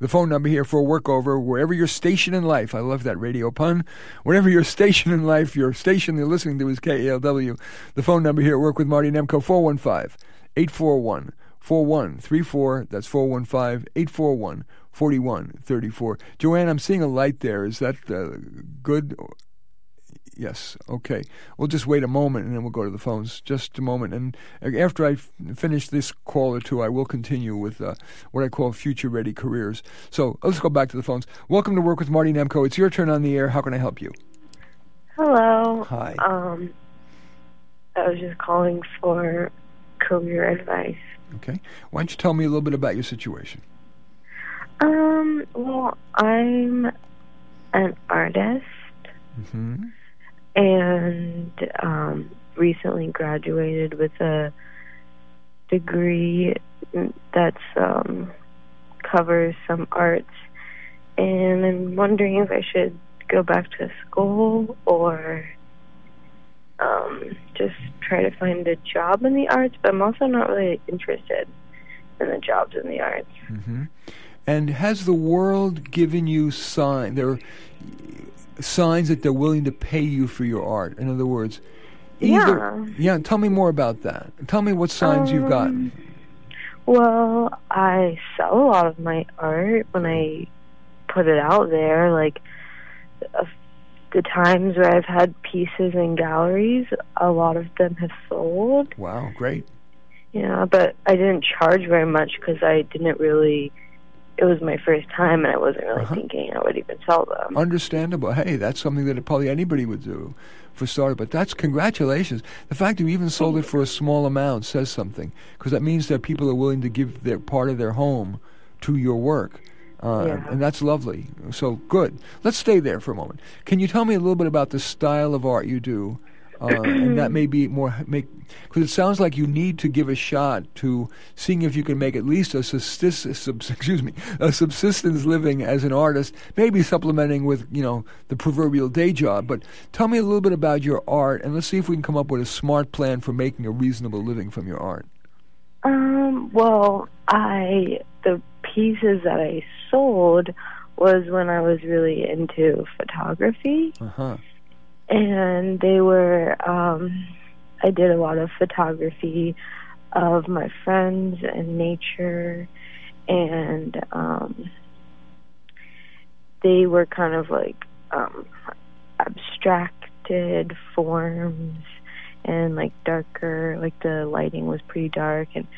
The phone number here for a workover, wherever your station in life. I love that radio pun. Wherever your [LAUGHS] station in life, your station you're listening to is KALW. The phone number here Work with Marty Nemko, 415 841 4134. That's 415 841 4134. Joanne, I'm seeing a light there. Is that uh, good? Yes. Okay. We'll just wait a moment and then we'll go to the phones. Just a moment. And after I f- finish this call or two, I will continue with uh, what I call future ready careers. So let's go back to the phones. Welcome to Work with Marty Nemko. It's your turn on the air. How can I help you? Hello. Hi. Um, I was just calling for career advice. Okay. Why don't you tell me a little bit about your situation? Um, well, I'm an artist hmm and um, recently graduated with a degree that's um, covers some arts, and I'm wondering if I should go back to school or um, just try to find a job in the arts. But I'm also not really interested in the jobs in the arts. hmm And has the world given you sign? There signs that they're willing to pay you for your art. In other words, either Yeah. yeah. Tell me more about that. Tell me what signs you've gotten. Well, I sell a lot of my art when I put it out there. Like uh, the times where I've had pieces in galleries, a lot of them have sold. Wow, great. Yeah, but I didn't charge very much because I didn't really. It was my first time, and I wasn't really Uh-huh. thinking I would even sell them. Understandable. Hey, that's something that probably anybody would do for starter. But that's congratulations. The fact that you even sold it for a small amount says something because that means that people are willing to give their part of their home to your work. Uh, Yeah. And that's lovely. So good. Let's stay there for a moment. Can you tell me a little bit about the style of art you do? Uh, and that may be more make because it sounds like you need to give a shot to seeing if you can make at least a subsist, subs, [LAUGHS] excuse me a subsistence living as an artist, maybe supplementing with you know the proverbial day job. But tell me a little bit about your art, and let's see if we can come up with a smart plan for making a reasonable living from your art. Um, well, I the pieces that I sold was when I was really into photography, Uh huh. And they were. Um, I did a lot of photography of my friends and nature, and um, they were kind of like um, abstracted forms and like darker like the lighting was pretty dark and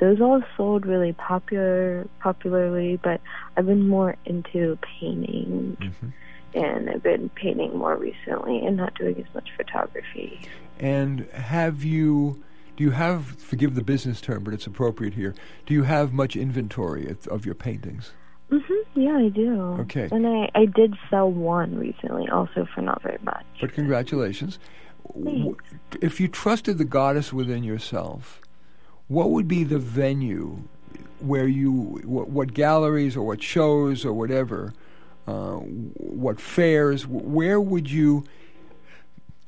those all sold really popular popularly but i've been more into painting Mhm. And i've been painting more recently and not doing as much photography And have you? Do you have? Forgive the business term, but it's appropriate here. Do you have much inventory of, of your paintings? Mm-hmm. yeah i do Okay. and i i did sell one recently also for not very much But congratulations. Thanks. If you trusted the goddess within yourself, what would be the venue where you, what, what galleries or what shows or whatever, uh, what fairs, where would you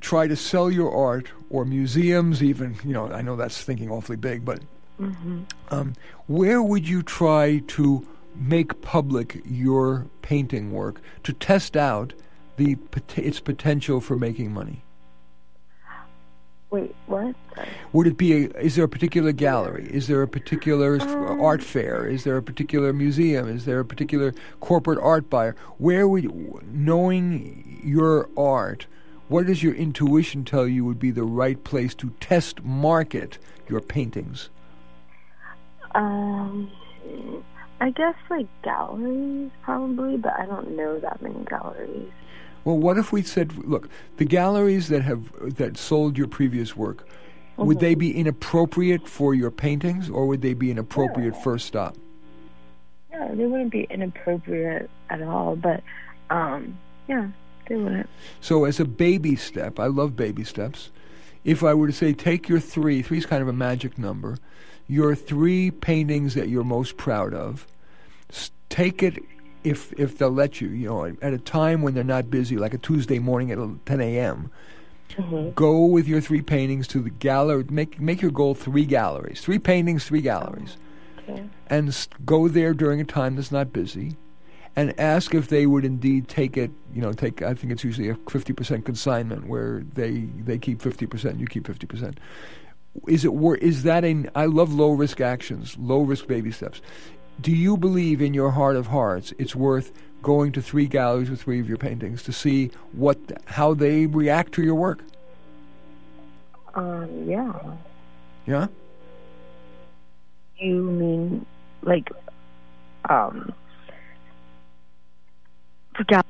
try to sell your art or museums even, you know, I know that's thinking awfully big, but mhm um, where would you try to make public your painting work to test out the its potential for making money? Wait what Would it be? A, is there a particular gallery? Is there a particular Um, art fair? Is there a particular museum? Is there a particular corporate art buyer? Where would, knowing your art, what does your intuition tell you would be the right place to test market your paintings? Um, I guess like galleries probably, but I don't know that many galleries. Well, what if we said, look, the galleries that have that sold your previous work, would they be inappropriate for your paintings, or would they be an appropriate first stop? No, they wouldn't be inappropriate at all, but um, yeah, they wouldn't. So, as a baby step, I love baby steps. If I were to say, take your three, three is kind of a magic number, your three paintings that you're most proud of, take it if if they'll let you, you know, at a time when they're not busy, like a Tuesday morning at 10 a.m. Mm-hmm. Go with your three paintings to the gallery. Make make your goal three galleries, three paintings, three galleries, Okay. and s- go there during a time that's not busy, and ask if they would indeed take it. You know, take I think it's usually a fifty percent consignment where they they keep fifty percent, you keep fifty percent. Is it wor- is that a? I love low risk actions, low risk baby steps. Do you believe in your heart of hearts it's worth going to three galleries with three of your paintings to see what how they react to your work? Um, yeah. Yeah. You mean like um for galleries?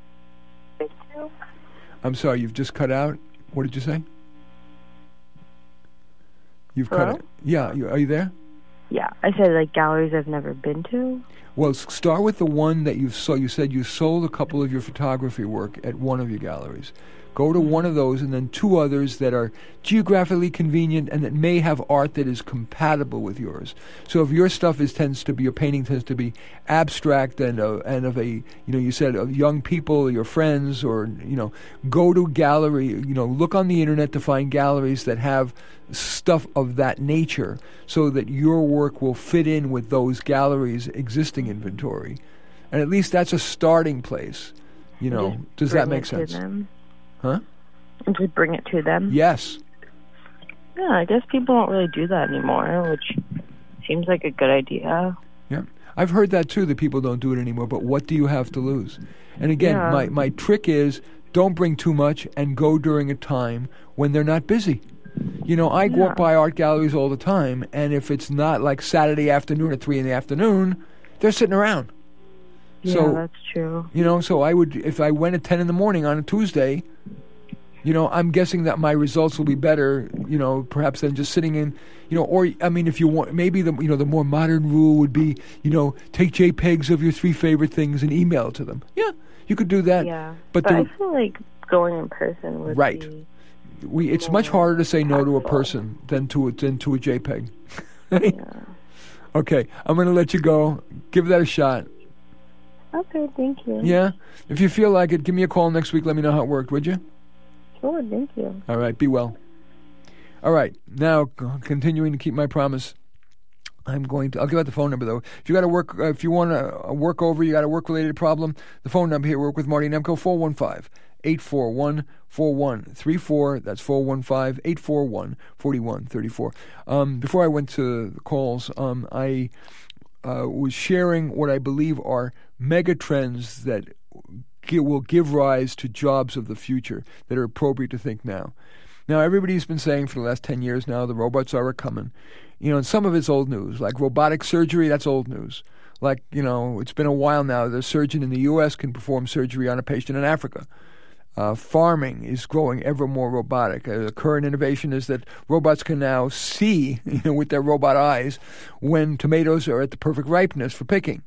I'm sorry, you've just cut out. What did you say? You've cut Hello? it. Yeah, you, are you there? Yeah, I said like galleries I've never been to. Well, start with the one that you saw. You said you sold a couple of your photography work at one of your galleries. Go to one of those, and then two others that are geographically convenient and that may have art that is compatible with yours. So, if your stuff is tends to be your painting tends to be abstract and uh, and of a you know you said of young people, your friends, or you know, go to gallery. You know, look on the internet to find galleries that have stuff of that nature, so that your work will fit in with those galleries existing inventory, and at least that's a starting place. You know, Just does that make sense? Huh? And just bring it to them. Yes. Yeah, I guess people don't really do that anymore, which seems like a good idea. Yeah. I've heard that too, that people don't do it anymore, but what do you have to lose? And again, Yeah. my, my trick is don't bring too much and go during a time when they're not busy. You know, I Yeah. walk by art galleries all the time, and if it's not like Saturday afternoon at 3 in the afternoon, they're sitting around. Yeah, So- that's true. You know, so I would, if I went at 10 in the morning on a Tuesday, you know, I'm guessing that my results will be better, you know, perhaps than just sitting in, you know, or, I mean, if you want, maybe the, you know, the more modern rule would be, you know, take JPEGs of your three favorite things and email to them. Yeah, you could do that. Yeah, but but, the- I feel like going in person would Right. We, it's much harder to say no to a person than to a, than to a JPEG. [LAUGHS] Yeah. Okay, I'm going to let you go. Give that a shot. Okay, thank you. Yeah? If you feel like it, give me a call next week. Let me know how it worked, would you? Sure, thank you. All right, be well. All right, now continuing to keep my promise. I'm going to. I'll give out the phone number though. If you got to work, uh, if you want a, a work over, you got a work related problem. The phone number here, work with Marty Nemko, 415 841 4134. That's 415 841 4134. Um, before I went to the calls, um, I uh, was sharing what I believe are mega trends that will give rise to jobs of the future that are appropriate to think now. Now, everybody's been saying for the last 10 years now the robots are coming. You know, and some of it's old news, like robotic surgery, that's old news. Like, you know, it's been a while now. The surgeon in the U.S. can perform surgery on a patient in Africa. Uh, farming is growing ever more robotic. Uh, the current innovation is that robots can now see, [LAUGHS] you know, with their robot eyes, when tomatoes are at the perfect ripeness for picking.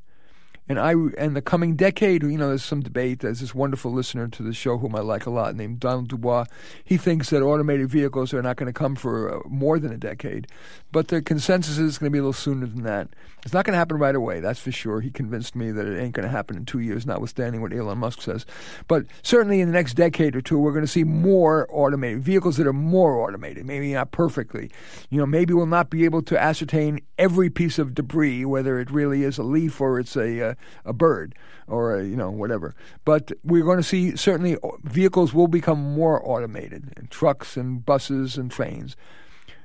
And I and the coming decade, you know, there's some debate. There's this wonderful listener to the show whom I like a lot, named Donald Dubois. He thinks that automated vehicles are not going to come for uh, more than a decade, but the consensus is going to be a little sooner than that. It's not going to happen right away, that's for sure. He convinced me that it ain't going to happen in two years, notwithstanding what Elon Musk says. But certainly in the next decade or two, we're going to see more automated vehicles that are more automated. Maybe not perfectly. You know, maybe we'll not be able to ascertain every piece of debris, whether it really is a leaf or it's a uh, a bird or a, you know whatever. But we're going to see certainly vehicles will become more automated, and trucks and buses and trains.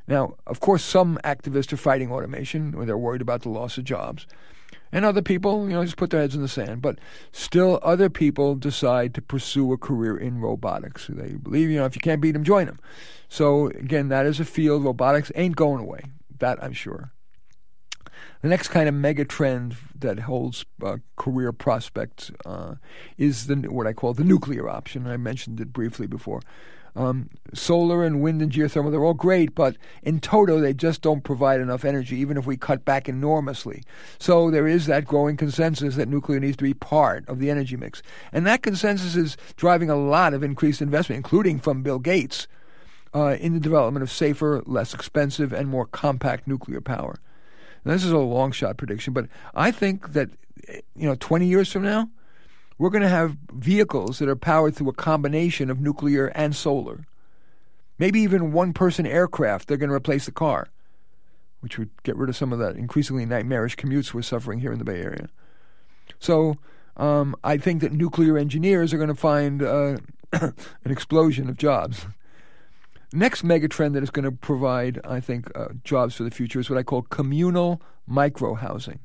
Now, of course, some activists are fighting automation, or they're worried about the loss of jobs. And other people, you know, just put their heads in the sand. But still, other people decide to pursue a career in robotics. They believe, you know, if you can't beat them, join them. So, again, that is a field. Robotics ain't going away. That I'm sure. The next kind of mega trend that holds uh, career prospects uh, is the what I call the nuclear option. I mentioned it briefly before. Um, solar and wind and geothermal, they're all great, but in toto, they just don't provide enough energy, even if we cut back enormously. So there is that growing consensus that nuclear needs to be part of the energy mix. And that consensus is driving a lot of increased investment, including from Bill Gates, uh, in the development of safer, less expensive, and more compact nuclear power. Now, this is a long shot prediction, but I think that, you know, 20 years from now, we're going to have vehicles that are powered through a combination of nuclear and solar. Maybe even one person aircraft, they're going to replace the car, which would get rid of some of that increasingly nightmarish commutes we're suffering here in the Bay Area. So um, I think that nuclear engineers are going to find uh, [COUGHS] an explosion of jobs. Next megatrend that is going to provide, I think, uh, jobs for the future is what I call communal micro housing.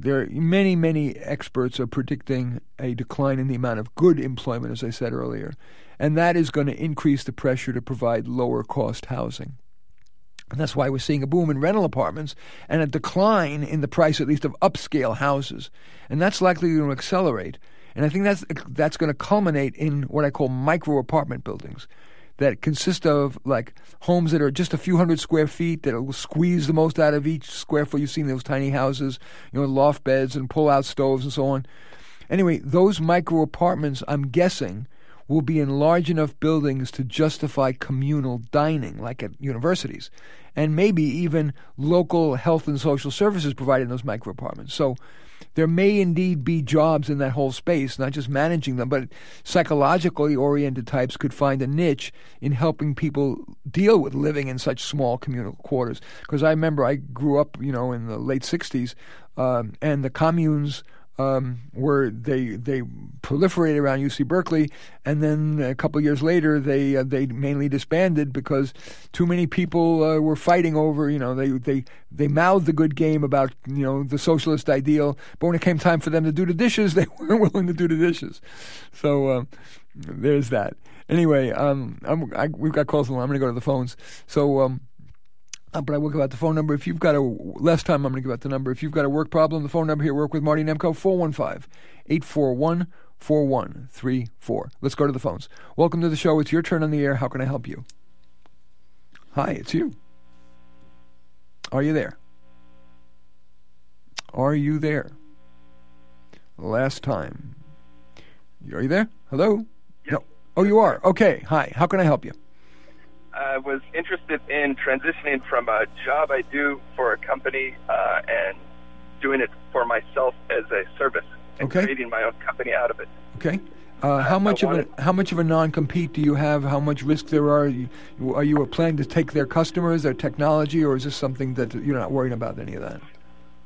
There, are many, many experts are predicting a decline in the amount of good employment, as I said earlier, and that is going to increase the pressure to provide lower cost housing. And that's why we're seeing a boom in rental apartments and a decline in the price, at least, of upscale houses. And that's likely to accelerate. And I think that's, that's going to culminate in what I call micro apartment buildings that consist of like homes that are just a few hundred square feet that will squeeze the most out of each square foot. You've seen those tiny houses, you know, loft beds and pull out stoves and so on. Anyway, those micro apartments, I'm guessing, will be in large enough buildings to justify communal dining, like at universities, and maybe even local health and social services provided in those micro apartments. So there may indeed be jobs in that whole space, not just managing them, but psychologically oriented types could find a niche in helping people deal with living in such small communal quarters. Because I remember I grew up, you know, in the late 60s um, and the communes um, were they they proliferated around UC Berkeley, and then a couple years later they uh, they mainly disbanded because too many people uh, were fighting over you know they they they mouthed the good game about you know the socialist ideal, but when it came time for them to do the dishes, [LAUGHS] they weren't willing to do the dishes. So uh, there's that. Anyway, um, I, we've got calls. I'm going to go to the phones. So. Uh, but I will give out the phone number. If you've got a last time, I'm going to give out the number. If you've got a work problem, the phone number here, work with Marty Nemko, 415 841 4134. Let's go to the phones. Welcome to the show. It's your turn on the air. How can I help you? Hi, it's you. Are you there? Are you there? Last time. Are you there? Hello? Yes. No. Oh, you are? Okay. Hi. How can I help you? I was interested in transitioning from a job I do for a company uh, and doing it for myself as a service and Okay. creating my own company out of it. Okay. Uh, how much of a how much of a non compete do you have? How much risk there are? You, are you planning to take their customers, their technology, or is this something that you're not worried about any of that?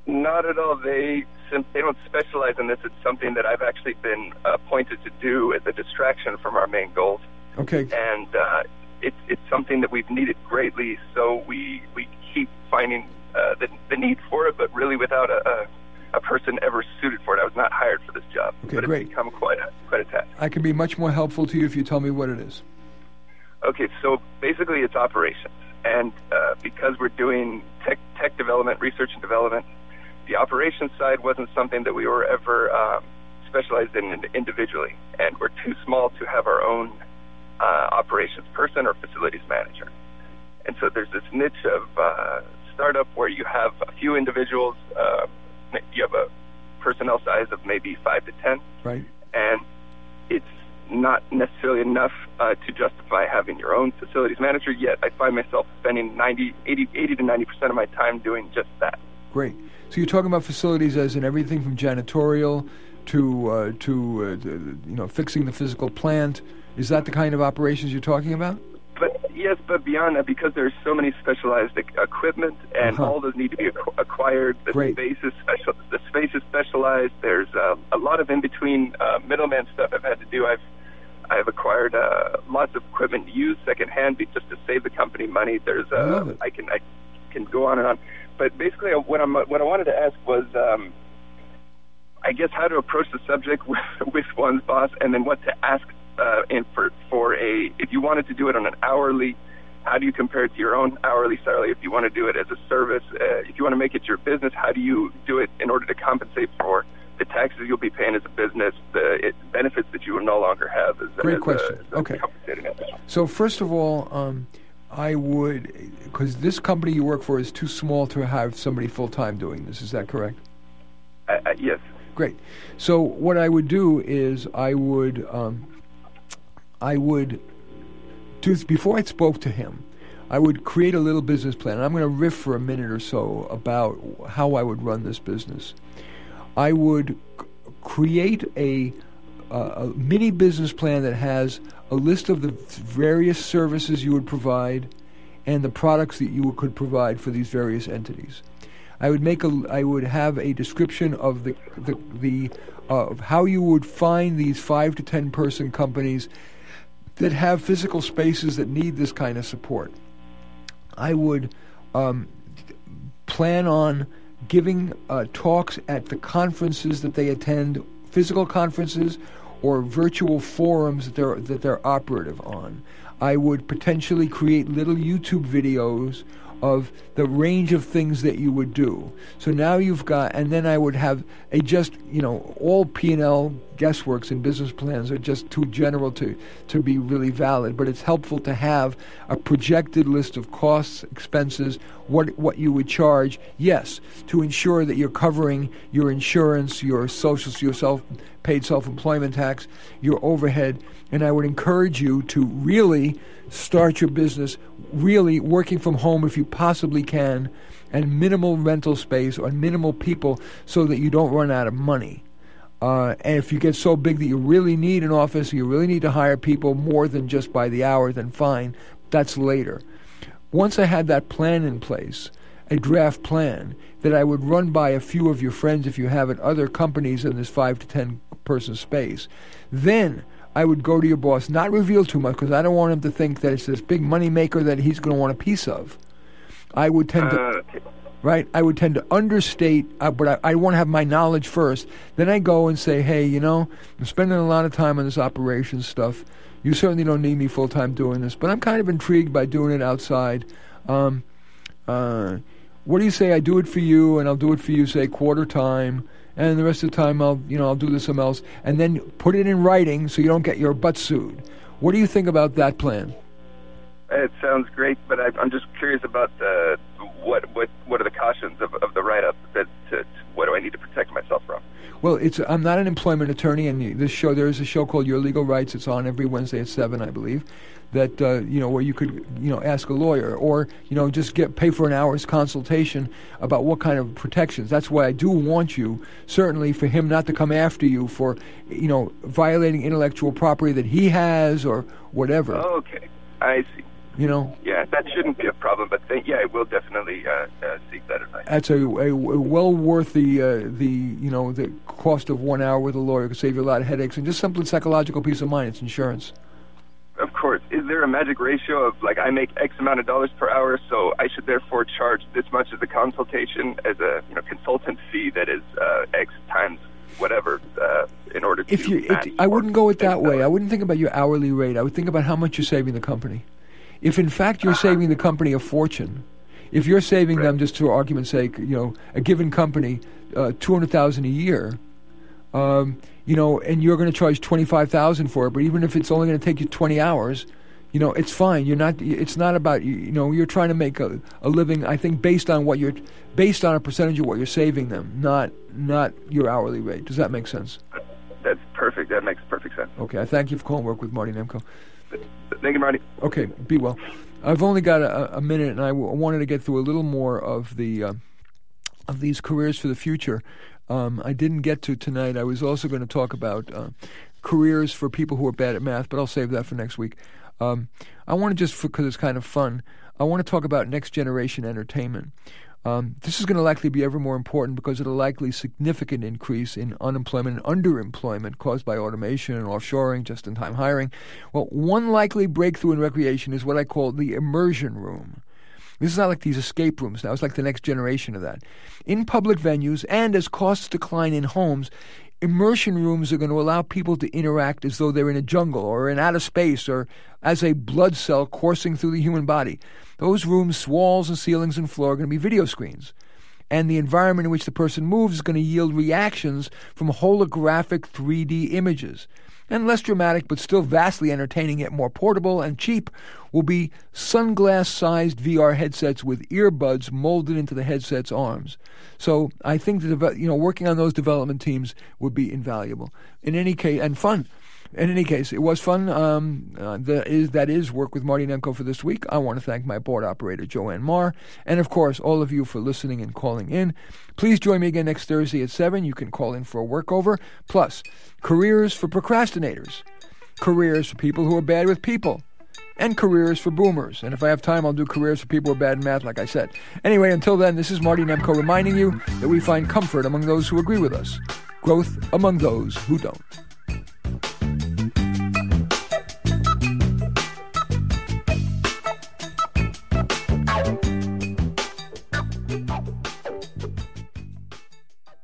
Not at all. They they don't specialize in this. It's something that I've actually been appointed to do as a distraction from our main goals, Okay. and uh, it's it's something that we've needed greatly. So we we keep finding uh, the the need for it, but really without a, a a person ever suited for it. I was not hired for this job, Okay, but great. it's become quite a quite a task. I can be much more helpful to you if you tell me what it is. Okay, so basically it's operations, and uh, because we're doing tech tech development, research and development, the operations side wasn't something that we were ever um, specialized in individually, and we're too small to have our own uh, operations person or facilities manager. And so there's this niche of uh, startup where you have a few individuals, uh, you have a personnel size of maybe five to ten, Right. and it's not necessarily enough uh, to justify having your own facilities manager yet I find myself spending 90, 80, 80 to 90 percent of my time doing just that. Great. So you're talking about facilities as in everything from janitorial to uh, to uh, you know fixing the physical plant. Is that the kind of operations you're talking about? But yes, but beyond that, because there's so many specialized e- equipment, and Uh-huh. all those need to be acqu- acquired. The Great. space is special. The space is specialized. There's uh, a lot of in between uh, middleman stuff I've had to do. I've I've acquired uh, lots of equipment used secondhand just to save the company money. There's uh, I. I can I can go on and on. But basically, uh, what I'm what I wanted to ask was. Um, I guess how to approach the subject [LAUGHS] with, with one's boss, and then what to ask uh, in for for a if you wanted to do it on an hourly, how do you compare it to your own hourly salary? If you want to do it as a service, uh, if you want to make it your business, how do you do it in order to compensate for the taxes you'll be paying as a business, the it, benefits that you will no longer have as, Great as question. A Okay. So first of all, um, I would because this company you work for is too small to have somebody full time doing this. Is that correct? Uh, uh, yes. Great. So what I would do is I would um, I would before I spoke to him. I would create a little business plan. And I'm going to riff for a minute or so about how I would run this business. I would c- create a, uh, a mini business plan that has a list of the various services you would provide and the products that you could provide for these various entities. I would make a I would have a description of the the, the uh, of how you would find these five to ten person companies that have physical spaces that need this kind of support. I would um, plan on giving uh, talks at the conferences that they attend, physical conferences or virtual forums that they're that they're operative on. I would potentially create little YouTube videos of the range of things that you would do. So now you've got, and then I would have a just, you know, all P&L guessworks and business plans are just too general to, to be really valid, but it's helpful to have a projected list of costs, expenses, what, what you would charge, yes, to ensure that you're covering your insurance, your social, your self-paid self-employment tax, your overhead, and I would encourage you to really start your business really working from home if you possibly can and minimal rental space or minimal people so that you don't run out of money. Uh, and if you get so big that you really need an office, you really need to hire people more than just by the hour, then fine. That's later. Once I had that plan in place, a draft plan that I would run by a few of your friends if you have at other companies in this five to ten person space. Then I would go to your boss, not reveal too much because I don't want him to think that it's this big money maker that he's going to want a piece of. I would tend to, Uh, right? I would tend to understate, uh, but I, I want to have my knowledge first. Then I go and say, hey, you know, I'm spending a lot of time on this operations stuff. You certainly don't need me full time doing this, but I'm kind of intrigued by doing it outside. Um, uh, what do you say? I do it for you, and I'll do it for you, say quarter time, and the rest of the time I'll, you know, I'll do this something else, and then put it in writing so you don't get your butt sued. What do you think about that plan? It sounds great, but I, I'm just curious about the what what what are the cautions of, of the write up that to, what do I need to protect myself from? Well, it's I'm not an employment attorney, and this show there is a show called Your Legal Rights. It's on every Wednesday at seven, I believe. That uh, you know where you could you know ask a lawyer or you know just get pay for an hour's consultation about what kind of protections. That's why I do want you certainly for him not to come after you for you know violating intellectual property that he has or whatever. Okay, I see. You know Yeah, that shouldn't be a problem, but th- yeah, I will definitely uh, uh, seek that advice. that's a, a, well worth the uh, the you know the cost of one hour with a lawyer could save you a lot of headaches and just simply psychological peace of mind. It's insurance. Of course. Is there a magic ratio of like I make X amount of dollars per hour, so I should therefore charge this much as a consultation as a you know consultant fee that is uh, X times whatever uh, in order to If you, it, I wouldn't go it that way. I wouldn't think about your hourly rate. I would think about how much you're saving the company. If in fact you're saving the company a fortune, if you're saving them just for argument's sake, you know, a given company uh, two hundred thousand a year, um, you know, and you're going to charge twenty five thousand for it, but even if it's only going to take you twenty hours, you know, it's fine. You're not. It's not about you. You know, you're trying to make a, a living. I think based on what you're, based on a percentage of what you're saving them, not not your hourly rate. Does that make sense? That's perfect. That makes perfect sense. Okay, I thank you for calling. Work with Marty Nemko. Thank you, Marty. Okay, be well. I've only got a, a minute, and I w- wanted to get through a little more of the uh, of these careers for the future. Um, I didn't get to tonight. I was also going to talk about uh, careers for people who are bad at math, but I'll save that for next week. Um, I want to just because it's kind of fun. I want to talk about next generation entertainment. Um, this is going to likely be ever more important because of the likely significant increase in unemployment and underemployment caused by automation and offshoring, just in time hiring. Well, one likely breakthrough in recreation is what I call the immersion room. This is not like these escape rooms now, it's like the next generation of that. In public venues and as costs decline in homes, immersion rooms are going to allow people to interact as though they're in a jungle or in outer space or as a blood cell coursing through the human body. Those rooms, walls and ceilings and floor are going to be video screens. And the environment in which the person moves is going to yield reactions from holographic 3D images. And less dramatic, but still vastly entertaining, yet more portable and cheap, will be sunglass sized VR headsets with earbuds molded into the headset's arms. So I think that you know working on those development teams would be invaluable. In any case, and fun. In any case, it was fun. Um, uh, that is that is work with Marty Nemko for this week. I want to thank my board operator Joanne Marr, and of course all of you for listening and calling in. Please join me again next Thursday at seven. You can call in for a workover. Plus, careers for procrastinators, careers for people who are bad with people and careers for boomers. And if I have time, I'll do careers for people who are bad in math, like I said. Anyway, until then, this is Marty Nemko reminding you that we find comfort among those who agree with us, growth among those who don't.